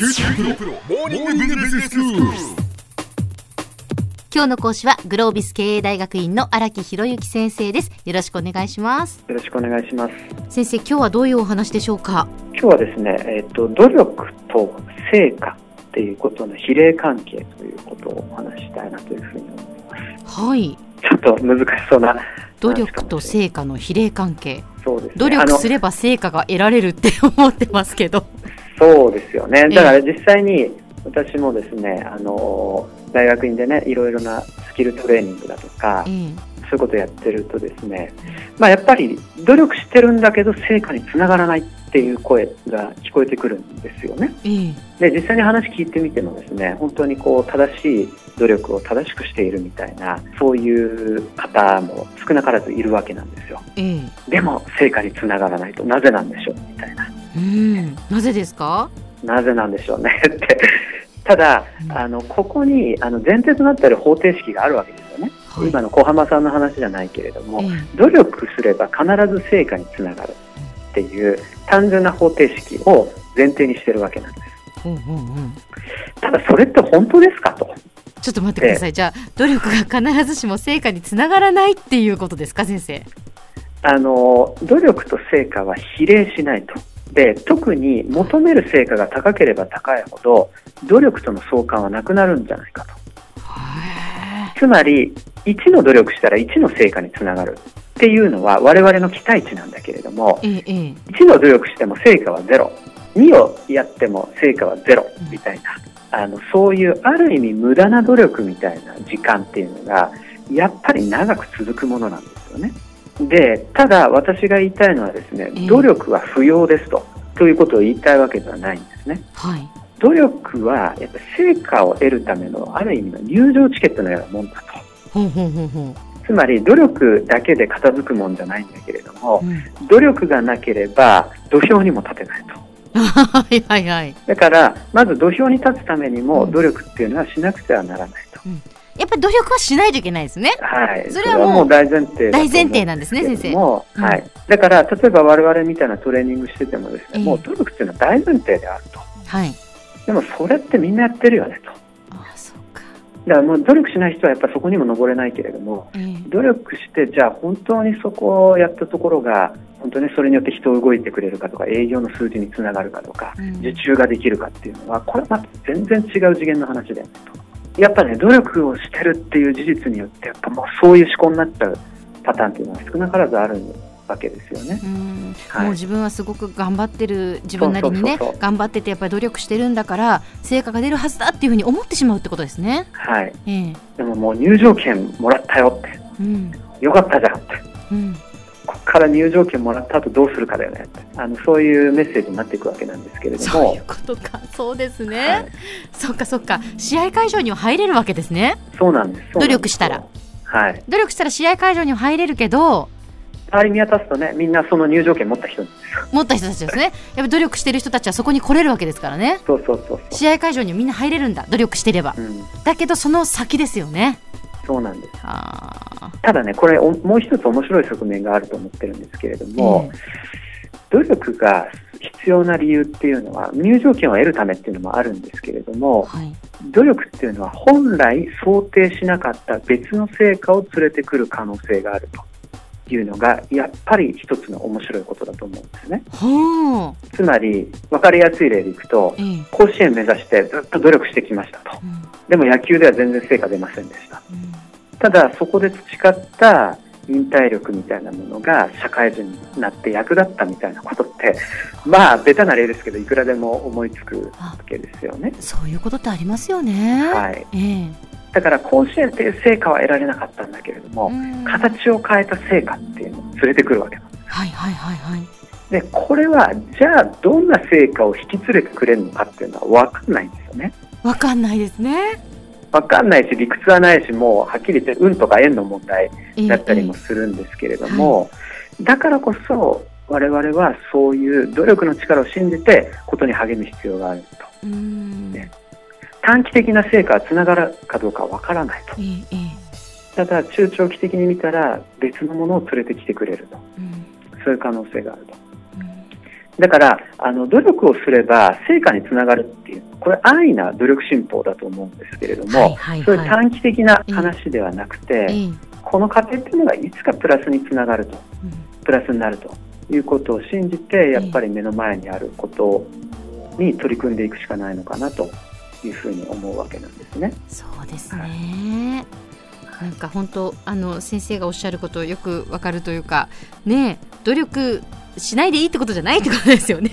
九州大学モーニングビジネススクール。今日の講師はグロービス経営大学院の荒木博之先生ですよろしくお願いしますよろしくお願いします。先生今日はどういうお話でしょうか？今日はですね、えっ、と努力と成果っていうことの比例関係ということをお話ししたいなというふうに思います。はいちょっと難しそうな努力と成果の比例関係そうですね。努力すれれば成果が得られるって思ってますけどそうですよね。だから実際に私もですね、あの大学院でね、いろいろなスキルトレーニングだとか、ええ。そういうことやってるとですね、まあやっぱり努力してるんだけど成果につながらないっていう声が聞こえてくるんですよね。ええ。で実際に話聞いてみてもですね本当にこう正しい努力を正しくしているみたいなそういう方も少なからずいるわけなんですよ。ええ。でも成果につながらないとなぜなんでしょう？みたいなうん。なぜですか？なぜなんでしょうねって。ただうんあのここにあの前提となっている方程式があるわけですよね、はい。今の小浜さんの話じゃないけれども、え努力すれば必ず成果につながるっていう単純な方程式を前提にしてるわけなんです。えうんうんうん。ただそれって本当ですかと。ちょっと待ってください、じゃあ努力が必ずしも成果につながらないっていうことですか先生？あの努力と成果は比例しないと。で特に求める成果が高ければ高いほど努力との相関はなくなるんじゃないかと。へつまり1の努力したら1の成果につながる。っていうのは我々の期待値なんだけれどもええええ。え1の努力しても成果はゼロ。2をやっても成果はゼロ。みたいな。あのそういうある意味無駄な努力みたいな時間っていうのがやっぱり長く続くものなんですよね。でただ私が言いたいのはですねええ努力は不要ですとということを言いたいわけではないんですね。はい努力はやっぱ成果を得るためのある意味の入場チケットのようなもんだと。つまり努力だけで片付くもんじゃないんだけれどもうん努力がなければ土俵にも立てないと。はいはいはいだから、まず土俵に立つためにもうん努力っていうのはしなくてはならないと。やっぱり努力はしないといけないですねはい。それはもう大前提大前提なんですね先生もうんはい。だから、例えば我々みたいなトレーニングしててもですね、ええもう努力っていうのは大前提であると。はいでもそれってみんなやってるよねと。ああそうかだからもう努力しない人はやっぱそこにも登れないけれども、ええ努力して、じゃあ本当にそこをやったところが、本当にそれによって人を動いてくれるかとか、営業の数字につながるかとか、うん受注ができるかっていうのは、これはまた全然違う次元の話だよねと。やっぱね、努力をしてるっていう事実によって、やっぱもうそういう思考になっちゃうパターンっていうのは少なからずあるわけですよね。うんはいもう自分はすごく頑張ってる自分なりにね頑張っててやっぱり努力してるんだから成果が出るはずだっていうふうに思ってしまうってことですね。はい。ええでももう入場券もらったよって。うんよかったじゃんって。うんから入場券もらった後どうするかだよね。あの、そういうメッセージになっていくわけなんですけれどもそういう。ことかそうですね、はいそっかそっか試合会場には入れるわけですねそうなんです。努力したら。はい。努力したら試合会場には入れるけど周り見渡すとね、みんなその入場券持った人。持った人たちですねやっぱり努力してる人たちはそこに来れるわけですからねそうそうそうそ試合会場にはみんな入れるんだ努力してればう。うん。だけどその先ですよねそうなんです。あただね、これおもう一つ面白い側面があると思ってるんですけれどーも、え努力が必要な理由っていうのは、入場券を得るためっていうのもあるんですけれどえも、はい努力っていうのは本来想定しなかった別の成果を連れてくる可能性があるというのが、やっぱり一つの面白いことだと思うんですね。はあつまり、わかりやすい例でいくと、ええ甲子園目指してずっと努力してきましたと。うんでも野球では全然成果出ませんでした。うんただそこで培った忍耐力みたいなものが社会人になって役立ったみたいなことってまあベタな例ですけどいくらでも思いつくわけですよね。そういうことってありますよね。はい、ええだから甲子園っていう成果は得られなかったんだけれども、うん形を変えた成果っていうのを連れてくるわけなんです。はいはいはいはい。でこれはじゃあどんな成果を引き連れてくれるのかっていうのは分かんないんですよね。わかんないですね。分かんないし理屈はないしもうはっきり言って運とか縁の問題ええだったりもするんですけれども、だからこそ我々はそういう努力の力を信じてことに励む必要があると。ね。短期的な成果はつながるかどうかわからないと。ええええ。ただ中長期的に見たら別のものを連れてきてくれると。うん。そういう可能性があると。うんだからあの努力をすれば成果につながるっていうこれ安易な努力信奉だと思うんですけれども、はいはいそういうはい短期的な話ではなくて、ええこの過程っていうのがいつかプラスにつながるとうんプラスになるということを信じてやっぱり目の前にあることに取り組んでいくしかないのかなというふうに思うわけなんですね。そうですね。なんか本当あの先生がおっしゃることよくわかるというかね努力しないでいいってことじゃないってことですよね。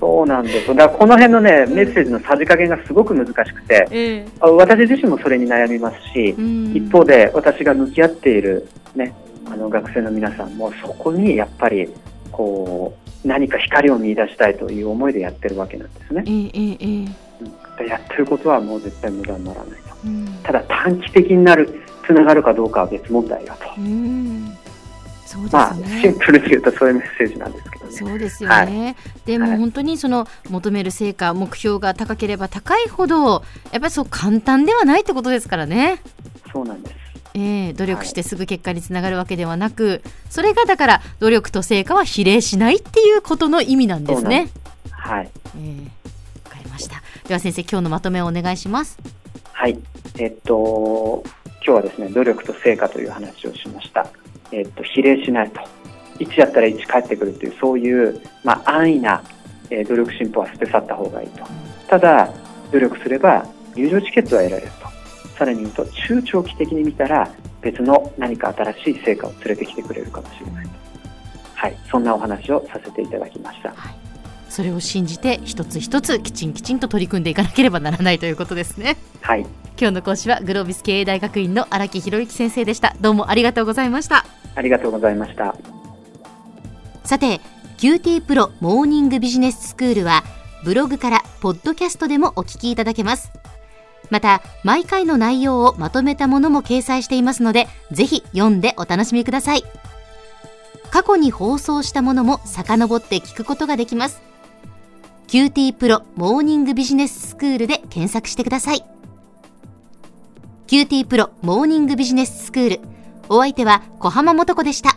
そうなんですだからこの辺のねメッセージのさじ加減がすごく難しくてええあ私自身もそれに悩みますし一方で私が向き合っている、ね、あの学生の皆さんもそこにやっぱりこう何か光を見出したいという思いでやってるわけなんですねえ。ええええでやってることはもう絶対無駄にならないと。うんただ短期的になるつながるかどうかは別問題だと。うんそうですまあね。シンプルに言うとそういうメッセージなんですけどね。そうですよね、でもはい本当にその求める成果目標が高ければ高いほどやっぱりそう簡単ではないってことですからね。そうなんです。ええ努力してすぐ結果につながるわけではなく、それがだから努力と成果は比例しないっていうことの意味なんですね。はい。ええわかりました。では先生今日のまとめをお願いします。はい。えっと、今日はですね、努力と成果という話をしました。えっと、比例しないと。1やったら1返ってくるという、そういう、まあ、安易な、えー努力進歩は捨て去った方がいいと。ただ、努力すれば、入場チケットは得られると。さらに言うと、中長期的に見たら、別の何か新しい成果を連れてきてくれるかもしれないと。はい。そんなお話をさせていただきました。それを信じて一つ一つきちんきちんと取り組んでいかなければならないということですね。はい。今日の講師はグロービス経営大学院の荒木博之先生でした。どうもありがとうございました。ありがとうございました。さて QT プロモーニングビジネススクールはブログからポッドキャストでもお聞きいただけますまた毎回の内容をまとめたものも掲載していますのでぜひ読んでお楽しみください過去に放送したものも遡って聞くことができます QT プロモーニングビジネススクールで検索してください。QT プロモーニングビジネススクール。お相手は小浜もとこでした。